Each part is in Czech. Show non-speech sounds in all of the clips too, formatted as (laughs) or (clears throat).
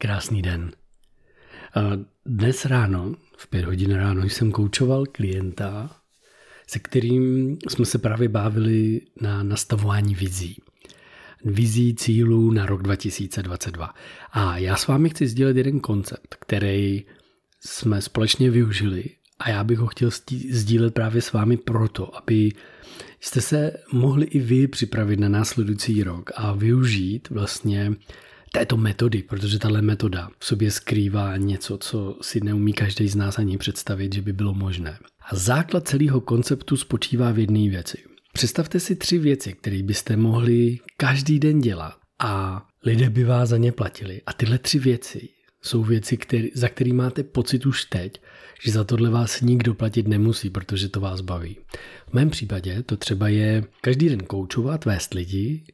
Krásný den. Dnes ráno, v pět hodin ráno, jsem koučoval klienta, se kterým jsme se právě bavili na nastavování vizí. Vizí cílů na rok 2022. A já s vámi chci sdílet jeden koncept, který jsme společně využili a já bych ho chtěl sdílet právě s vámi proto, aby jste se mohli i vy připravit na následující rok a využít vlastně této metody, protože tahle metoda v sobě skrývá něco, co si neumí každý z nás ani představit, že by bylo možné. A základ celého konceptu spočívá v jedné věci. Představte si tři věci, které byste mohli každý den dělat a lidé by vás za ně platili. A tyhle tři věci jsou věci, který, za které máte pocit už teď, že za tohle vás nikdo platit nemusí, protože to vás baví. V mém případě to třeba je každý den koučovat, vést lidi,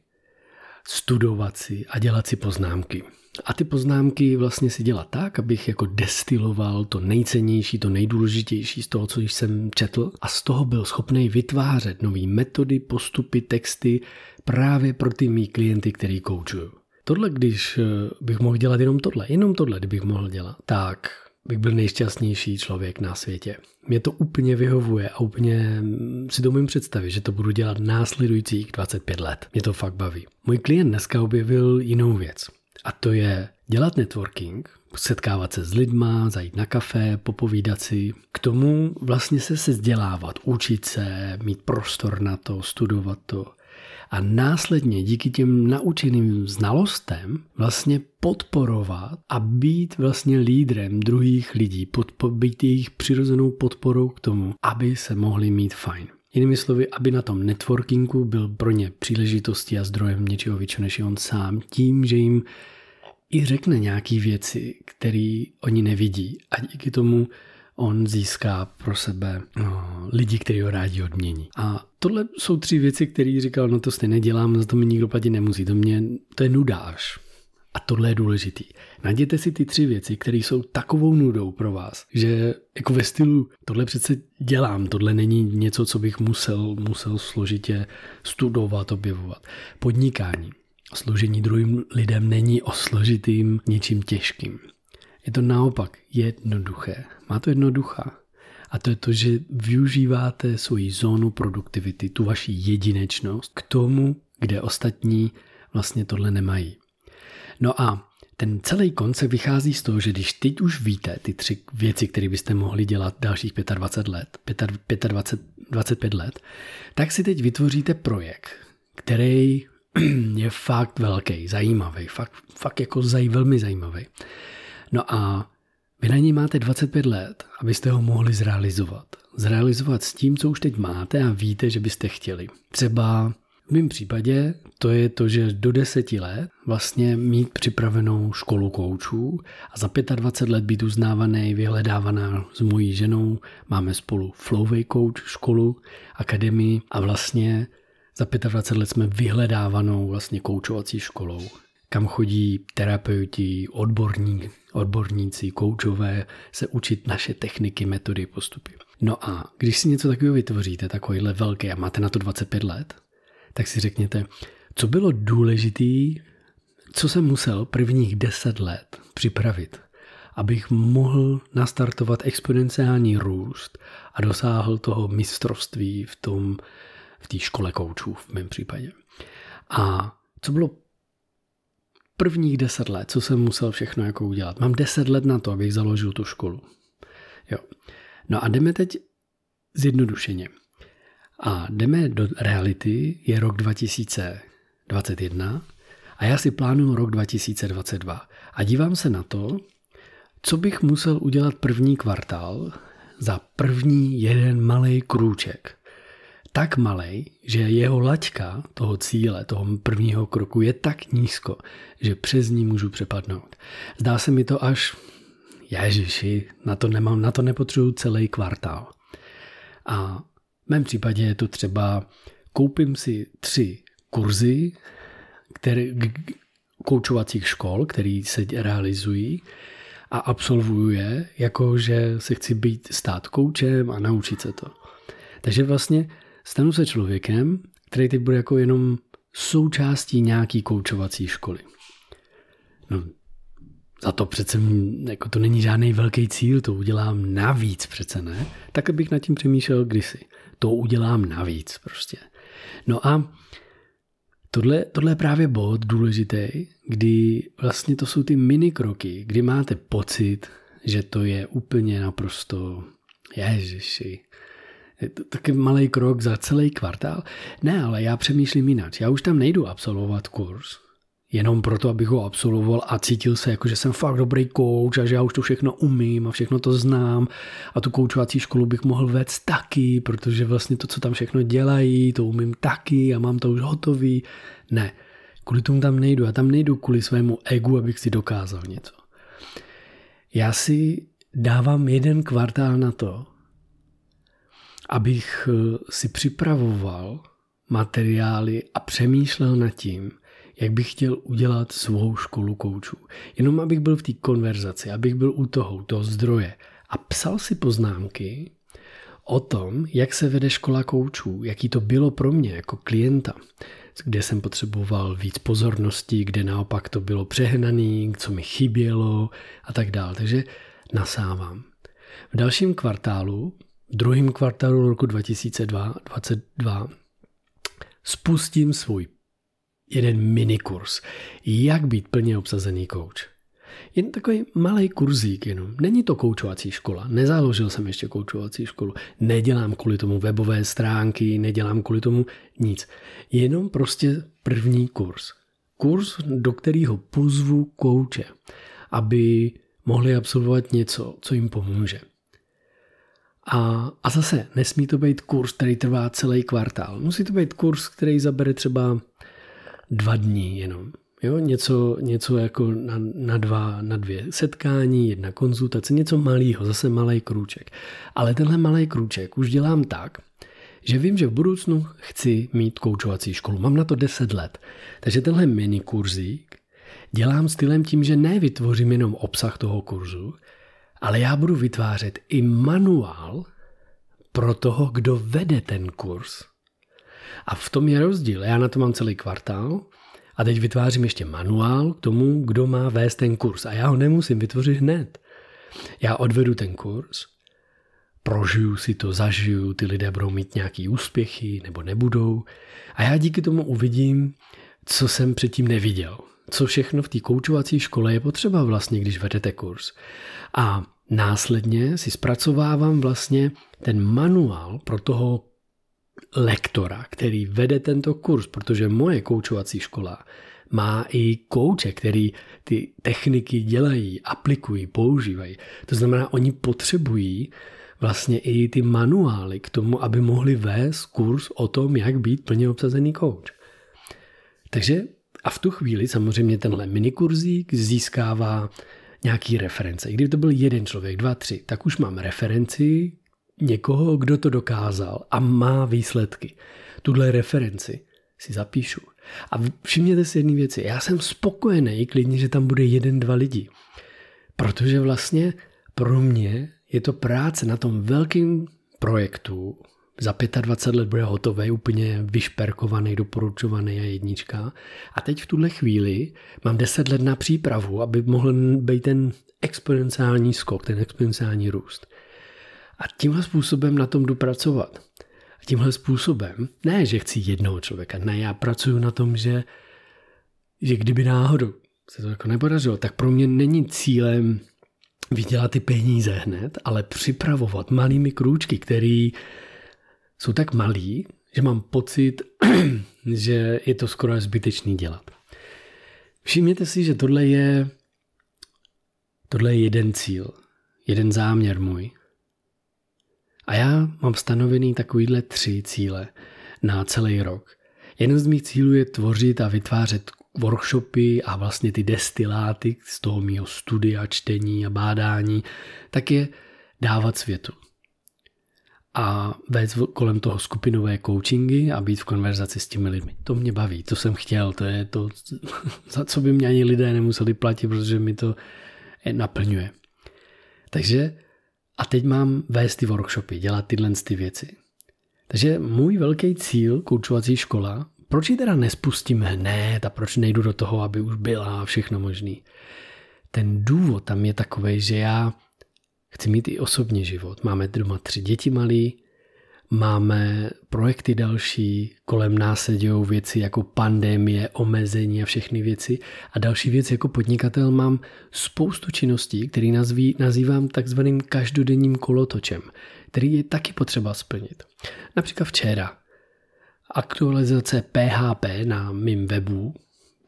studovat si a dělat si poznámky. A ty poznámky vlastně si dělat tak, abych jako destiloval to nejcennější, to nejdůležitější z toho, co jsem četl a z toho byl schopný vytvářet nové metody, postupy, texty právě pro ty mý klienty, který koučuju. Tohle, když eh, bych mohl dělat jenom tohle, jenom tohle, kdybych mohl dělat, tak bych byl nejšťastnější člověk na světě. Mě to úplně vyhovuje a úplně si to umím představit, že to budu dělat následujících 25 let. Mě to fakt baví. Můj klient dneska objevil jinou věc. A to je dělat networking, setkávat se s lidma, zajít na kafe, popovídat si. K tomu vlastně se se vzdělávat, učit se, mít prostor na to, studovat to a následně díky těm naučeným znalostem vlastně podporovat a být vlastně lídrem druhých lidí, podpo- být jejich přirozenou podporou k tomu, aby se mohli mít fajn. Jinými slovy, aby na tom networkingu byl pro ně příležitosti a zdrojem něčeho většího než on sám, tím, že jim i řekne nějaké věci, které oni nevidí a díky tomu on získá pro sebe no, lidi, kteří ho rádi odmění. A tohle jsou tři věci, které říkal, no to stejně dělám, za to mi nikdo platit nemusí, to, mě, to je nudáš. A tohle je důležitý. Najděte si ty tři věci, které jsou takovou nudou pro vás, že jako ve stylu tohle přece dělám, tohle není něco, co bych musel, musel složitě studovat, objevovat. Podnikání. Služení druhým lidem není o složitým něčím těžkým. Je to naopak jednoduché. Má to jednoduchá. A to je to, že využíváte svoji zónu produktivity, tu vaši jedinečnost k tomu, kde ostatní vlastně tohle nemají. No a ten celý koncept vychází z toho, že když teď už víte ty tři věci, které byste mohli dělat dalších 25 let, 25, 25 let, tak si teď vytvoříte projekt, který (clears throat) je fakt velký, zajímavý, fakt, fakt jako zaj, velmi zajímavý. No a vy na něj máte 25 let, abyste ho mohli zrealizovat. Zrealizovat s tím, co už teď máte a víte, že byste chtěli. Třeba v mém případě to je to, že do deseti let vlastně mít připravenou školu koučů a za 25 let být uznávaný, vyhledávaná s mojí ženou. Máme spolu Flowway Coach školu, akademii a vlastně za 25 let jsme vyhledávanou vlastně koučovací školou kam chodí terapeuti, odborní, odborníci, koučové se učit naše techniky, metody, postupy. No a když si něco takového vytvoříte, takovýhle velké a máte na to 25 let, tak si řekněte, co bylo důležitý, co jsem musel prvních 10 let připravit, abych mohl nastartovat exponenciální růst a dosáhl toho mistrovství v tom, v té škole koučů v mém případě. A co bylo prvních deset let, co jsem musel všechno jako udělat. Mám deset let na to, abych založil tu školu. Jo. No a jdeme teď zjednodušeně. A jdeme do reality, je rok 2021 a já si plánuju rok 2022. A dívám se na to, co bych musel udělat první kvartál za první jeden malý krůček tak malý, že jeho laťka toho cíle, toho prvního kroku je tak nízko, že přes ní můžu přepadnout. Zdá se mi to až, ježiši, na to nemám, na to nepotřebuji celý kvartál. A v mém případě je to třeba, koupím si tři kurzy, které, koučovacích škol, které se realizují a absolvuju je, jako že se chci být stát koučem a naučit se to. Takže vlastně Stanu se člověkem, který teď bude jako jenom součástí nějaký koučovací školy. No, za to přece jako to není žádný velký cíl, to udělám navíc přece ne. Tak bych nad tím přemýšlel kdysi. To udělám navíc prostě. No a tohle, tohle je právě bod důležitý, kdy vlastně to jsou ty mini kroky, kdy máte pocit, že to je úplně naprosto ježiši, taky malý krok za celý kvartál. Ne, ale já přemýšlím jinak. Já už tam nejdu absolvovat kurz, jenom proto, abych ho absolvoval a cítil se jako, že jsem fakt dobrý kouč a že já už to všechno umím a všechno to znám a tu koučovací školu bych mohl vést taky, protože vlastně to, co tam všechno dělají, to umím taky a mám to už hotový. Ne, kvůli tomu tam nejdu. Já tam nejdu kvůli svému egu, abych si dokázal něco. Já si dávám jeden kvartál na to, abych eh, si připravoval materiály a přemýšlel nad tím, jak bych chtěl udělat svou školu koučů. Jenom abych byl v té konverzaci, abych byl u toho, u toho zdroje a psal si poznámky o tom, jak se vede škola koučů, jaký to bylo pro mě jako klienta, kde jsem potřeboval víc pozornosti, kde naopak to bylo přehnaný, co mi chybělo a tak dále. Takže nasávám. V dalším kvartálu v druhém kvartálu roku 2022 spustím svůj jeden minikurs, jak být plně obsazený kouč. Jen takový malý kurzík jenom. Není to koučovací škola. Nezaložil jsem ještě koučovací školu. Nedělám kvůli tomu webové stránky, nedělám kvůli tomu nic. Jenom prostě první kurz. Kurz, do kterého pozvu kouče, aby mohli absolvovat něco, co jim pomůže. A, a zase nesmí to být kurz, který trvá celý kvartál. Musí to být kurz, který zabere třeba dva dní jenom. Jo, něco, něco jako na, na, dva, na dvě setkání, jedna konzultace, něco malého, zase malý krůček. Ale tenhle malý krůček už dělám tak, že vím, že v budoucnu chci mít koučovací školu. Mám na to 10 let. Takže tenhle mini kurzík dělám stylem tím, že nevytvořím jenom obsah toho kurzu, ale já budu vytvářet i manuál pro toho, kdo vede ten kurz. A v tom je rozdíl. Já na to mám celý kvartál a teď vytvářím ještě manuál k tomu, kdo má vést ten kurz. A já ho nemusím vytvořit hned. Já odvedu ten kurz, prožiju si to, zažiju, ty lidé budou mít nějaký úspěchy nebo nebudou. A já díky tomu uvidím, co jsem předtím neviděl. Co všechno v té koučovací škole je potřeba vlastně, když vedete kurz. A následně si zpracovávám vlastně ten manuál pro toho lektora, který vede tento kurz, protože moje koučovací škola má i kouče, který ty techniky dělají, aplikují, používají. To znamená, oni potřebují vlastně i ty manuály k tomu, aby mohli vést kurz o tom, jak být plně obsazený kouč. Takže a v tu chvíli samozřejmě tenhle minikurzík získává nějaký reference. I kdyby to byl jeden člověk, dva, tři, tak už mám referenci někoho, kdo to dokázal a má výsledky. Tuhle referenci si zapíšu. A všimněte si jedné věci. Já jsem spokojený klidně, že tam bude jeden, dva lidi. Protože vlastně pro mě je to práce na tom velkém projektu, za 25 let bude hotový, úplně vyšperkovaný, doporučovaný a jednička. A teď v tuhle chvíli mám 10 let na přípravu, aby mohl být ten exponenciální skok, ten exponenciální růst. A tímhle způsobem na tom jdu pracovat. A tímhle způsobem, ne, že chci jednoho člověka, ne, já pracuji na tom, že, že kdyby náhodou se to jako nepodařilo, tak pro mě není cílem vydělat ty peníze hned, ale připravovat malými krůčky, který jsou tak malí, že mám pocit, (clears throat) že je to skoro zbytečný dělat. Všimněte si, že tohle je, tohle je jeden cíl, jeden záměr můj. A já mám stanovený takovýhle tři cíle na celý rok. Jeden z mých cílů je tvořit a vytvářet workshopy a vlastně ty destiláty z toho mého studia, čtení a bádání, tak je dávat světu a vést kolem toho skupinové coachingy a být v konverzaci s těmi lidmi. To mě baví, to jsem chtěl, to je to, (laughs) za co by mě ani lidé nemuseli platit, protože mi to naplňuje. Takže a teď mám vést ty workshopy, dělat tyhle ty věci. Takže můj velký cíl, koučovací škola, proč ji teda nespustím hned a proč nejdu do toho, aby už byla všechno možný? ten důvod tam je takový, že já chci mít i osobní život. Máme doma tři děti malí, máme projekty další, kolem nás se dějou věci jako pandemie, omezení a všechny věci. A další věc jako podnikatel mám spoustu činností, které nazví, nazývám takzvaným každodenním kolotočem, který je taky potřeba splnit. Například včera aktualizace PHP na mým webu,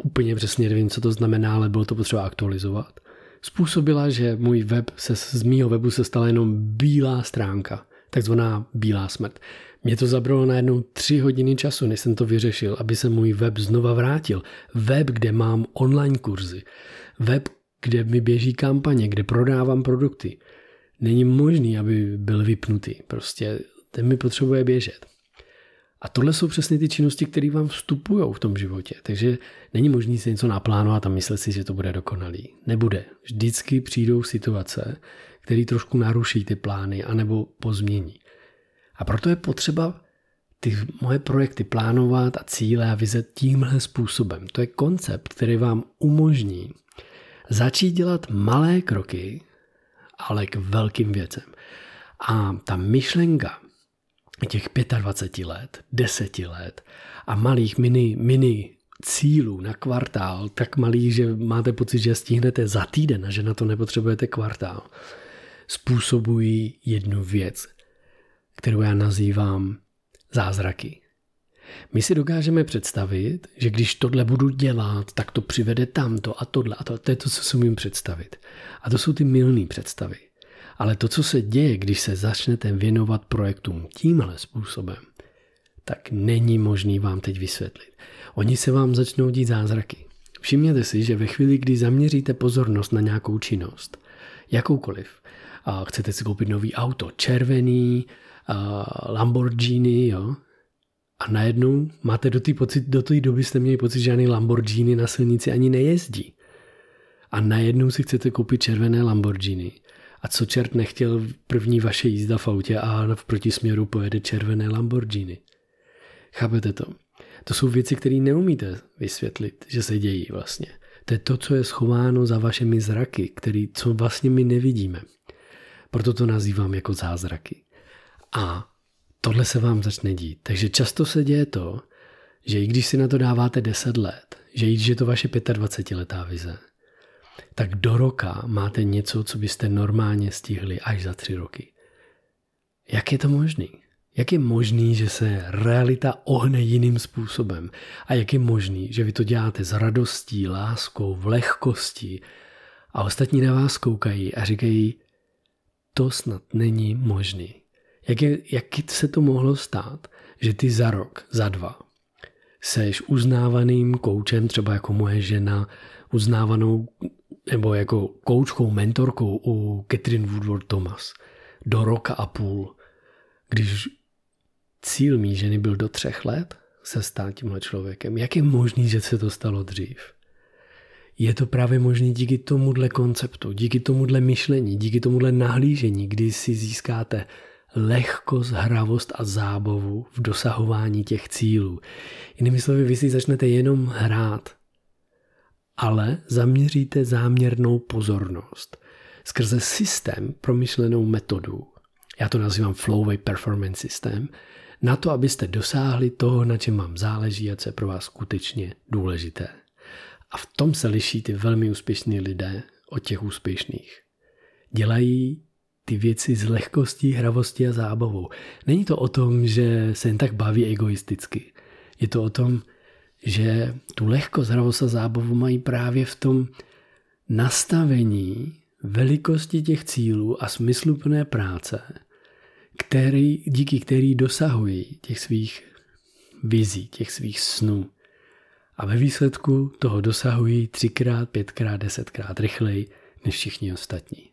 úplně přesně nevím, co to znamená, ale bylo to potřeba aktualizovat, způsobila, že můj web se, z mýho webu se stala jenom bílá stránka, takzvaná bílá smrt. Mě to zabralo najednou tři hodiny času, než jsem to vyřešil, aby se můj web znova vrátil. Web, kde mám online kurzy. Web, kde mi běží kampaně, kde prodávám produkty. Není možný, aby byl vypnutý. Prostě ten mi potřebuje běžet. A tohle jsou přesně ty činnosti, které vám vstupují v tom životě. Takže není možné si něco naplánovat a myslet si, že to bude dokonalý. Nebude. Vždycky přijdou situace, které trošku naruší ty plány anebo pozmění. A proto je potřeba ty moje projekty plánovat a cíle a vize tímhle způsobem. To je koncept, který vám umožní začít dělat malé kroky, ale k velkým věcem. A ta myšlenka těch 25 let, 10 let a malých mini, mini cílů na kvartál, tak malý, že máte pocit, že stihnete za týden a že na to nepotřebujete kvartál, způsobují jednu věc, kterou já nazývám zázraky. My si dokážeme představit, že když tohle budu dělat, tak to přivede tamto a tohle a to. To je to, co si umím představit. A to jsou ty milné představy. Ale to, co se děje, když se začnete věnovat projektům tímhle způsobem, tak není možný vám teď vysvětlit. Oni se vám začnou dít zázraky. Všimněte si, že ve chvíli, kdy zaměříte pozornost na nějakou činnost, jakoukoliv, a chcete si koupit nový auto, červený, Lamborghini, jo, a najednou máte do té pocit, do té doby jste měli pocit, že žádný Lamborghini na silnici ani nejezdí. A najednou si chcete koupit červené Lamborghini. A co čert nechtěl první vaše jízda v autě a v protisměru pojede červené Lamborghini. Chápete to? To jsou věci, které neumíte vysvětlit, že se dějí vlastně. To je to, co je schováno za vašimi zraky, který, co vlastně my nevidíme. Proto to nazývám jako zázraky. A tohle se vám začne dít. Takže často se děje to, že i když si na to dáváte 10 let, že i když je to vaše 25 letá vize, tak do roka máte něco, co byste normálně stihli až za tři roky. Jak je to možný? Jak je možný, že se realita ohne jiným způsobem? A jak je možný, že vy to děláte s radostí, láskou, v lehkosti a ostatní na vás koukají a říkají, to snad není možný. Jak, je, jak se to mohlo stát, že ty za rok, za dva, seš uznávaným koučem, třeba jako moje žena, uznávanou nebo jako koučkou, mentorkou u Catherine Woodward Thomas do roka a půl, když cíl mý ženy byl do třech let se stát tímhle člověkem. Jak je možný, že se to stalo dřív? Je to právě možné díky tomuhle konceptu, díky tomuhle myšlení, díky tomuhle nahlížení, kdy si získáte lehkost, hravost a zábavu v dosahování těch cílů. Jinými slovy, vy si začnete jenom hrát, ale zaměříte záměrnou pozornost skrze systém, promyšlenou metodu, já to nazývám Flowway Performance System, na to, abyste dosáhli toho, na čem vám záleží a co je pro vás skutečně důležité. A v tom se liší ty velmi úspěšní lidé od těch úspěšných. Dělají ty věci s lehkostí, hravostí a zábavou. Není to o tom, že se jen tak baví egoisticky. Je to o tom, že tu lehkost, hravost a zábavu mají právě v tom nastavení velikosti těch cílů a smysluplné práce, který, díky který dosahují těch svých vizí, těch svých snů. A ve výsledku toho dosahují třikrát, pětkrát, desetkrát rychleji než všichni ostatní.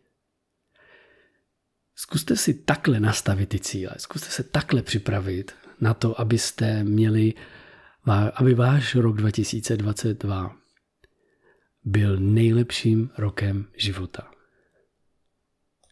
Zkuste si takhle nastavit ty cíle, zkuste se takhle připravit na to, abyste měli aby váš rok 2022 byl nejlepším rokem života.